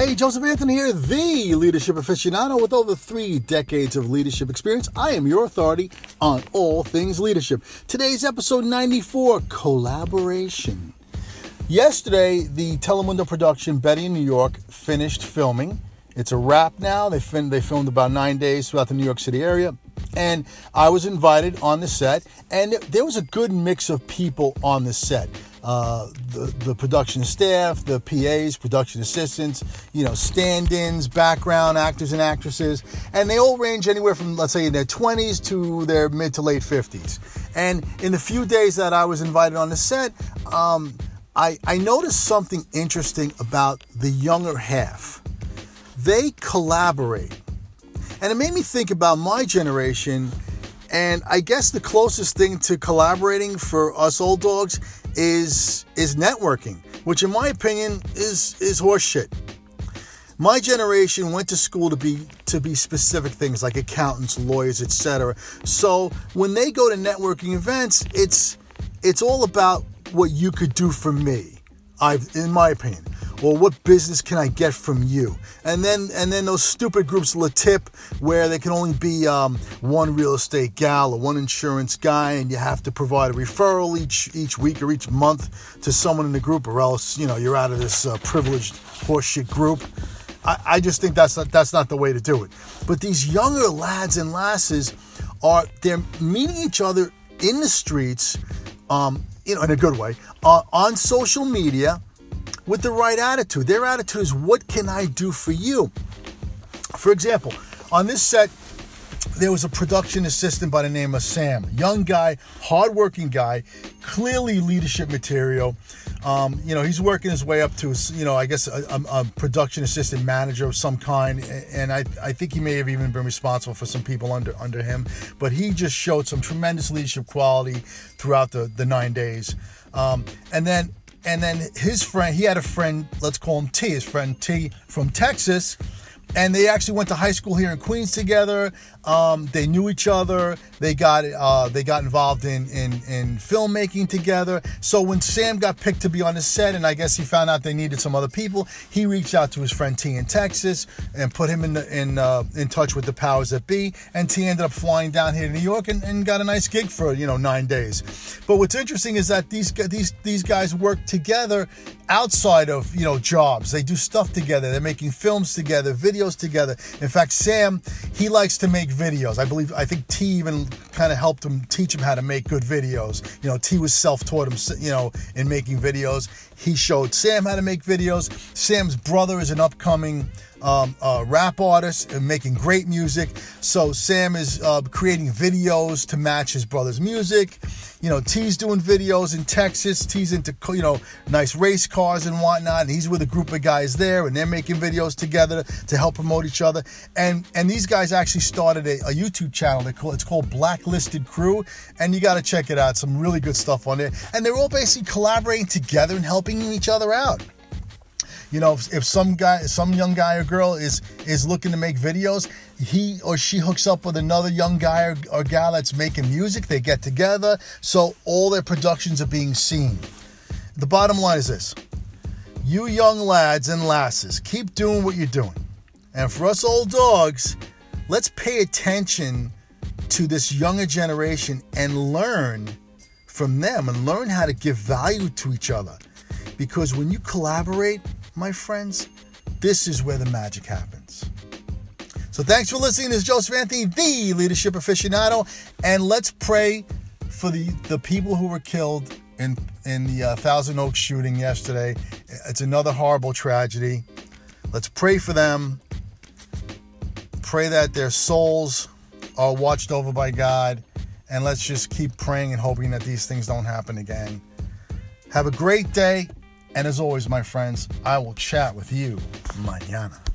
Hey, Joseph Anthony here, the leadership aficionado with over three decades of leadership experience. I am your authority on all things leadership. Today's episode 94 Collaboration. Yesterday, the Telemundo production Betty in New York finished filming. It's a wrap now. They, fin- they filmed about nine days throughout the New York City area. And I was invited on the set, and there was a good mix of people on the set uh, the, the production staff, the PAs, production assistants, you know, stand ins, background actors and actresses, and they all range anywhere from, let's say, in their 20s to their mid to late 50s. And in the few days that I was invited on the set, um, I, I noticed something interesting about the younger half. They collaborate. And it made me think about my generation. And I guess the closest thing to collaborating for us old dogs is is networking, which in my opinion is is horseshit. My generation went to school to be to be specific things like accountants, lawyers, etc. So when they go to networking events, it's it's all about what you could do for me. I've in my opinion, well, what business can I get from you? And then and then those stupid groups will tip where there can only be um, one real estate gal or one insurance guy, and you have to provide a referral each each week or each month to someone in the group, or else you know you're out of this uh, privileged horseshit group. I, I just think that's not, that's not the way to do it. But these younger lads and lasses are they're meeting each other in the streets, um, you know, in a good way, uh, on social media with the right attitude. Their attitude is, what can I do for you? For example, on this set, there was a production assistant by the name of Sam, young guy, hardworking guy, clearly leadership material. Um, you know, he's working his way up to, you know, I guess a, a, a, production assistant manager of some kind, and I, I think he may have even been responsible for some people under under him. But he just showed some tremendous leadership quality throughout the the nine days. Um, and then and then his friend, he had a friend, let's call him T, his friend T from Texas and they actually went to high school here in Queens together. Um, they knew each other. They got uh, they got involved in, in in filmmaking together. So when Sam got picked to be on the set, and I guess he found out they needed some other people, he reached out to his friend T in Texas and put him in the, in uh, in touch with the powers that be. And T ended up flying down here to New York and, and got a nice gig for you know nine days. But what's interesting is that these these these guys work together outside of you know jobs. They do stuff together. They're making films together, videos together. In fact, Sam he likes to make videos. I believe I think T even kind of helped him teach him how to make good videos. You know, T was self-taught him you know in making videos. He showed Sam how to make videos. Sam's brother is an upcoming um, uh, rap artist and making great music. So Sam is uh, creating videos to match his brother's music. You know, T's doing videos in Texas. T's into you know nice race cars and whatnot. And he's with a group of guys there, and they're making videos together to help promote each other. And and these guys actually started a, a YouTube channel. Call it's called Blacklisted Crew, and you got to check it out. Some really good stuff on there. And they're all basically collaborating together and helping each other out. You know, if, if some guy, some young guy or girl is is looking to make videos, he or she hooks up with another young guy or, or gal that's making music. They get together, so all their productions are being seen. The bottom line is this: you young lads and lasses, keep doing what you're doing, and for us old dogs, let's pay attention to this younger generation and learn from them and learn how to give value to each other. Because when you collaborate, my friends, this is where the magic happens. So thanks for listening. This is Joseph Anthony, the leadership aficionado, and let's pray for the, the people who were killed in in the uh, Thousand Oaks shooting yesterday. It's another horrible tragedy. Let's pray for them. Pray that their souls are watched over by God, and let's just keep praying and hoping that these things don't happen again. Have a great day. And as always, my friends, I will chat with you mañana.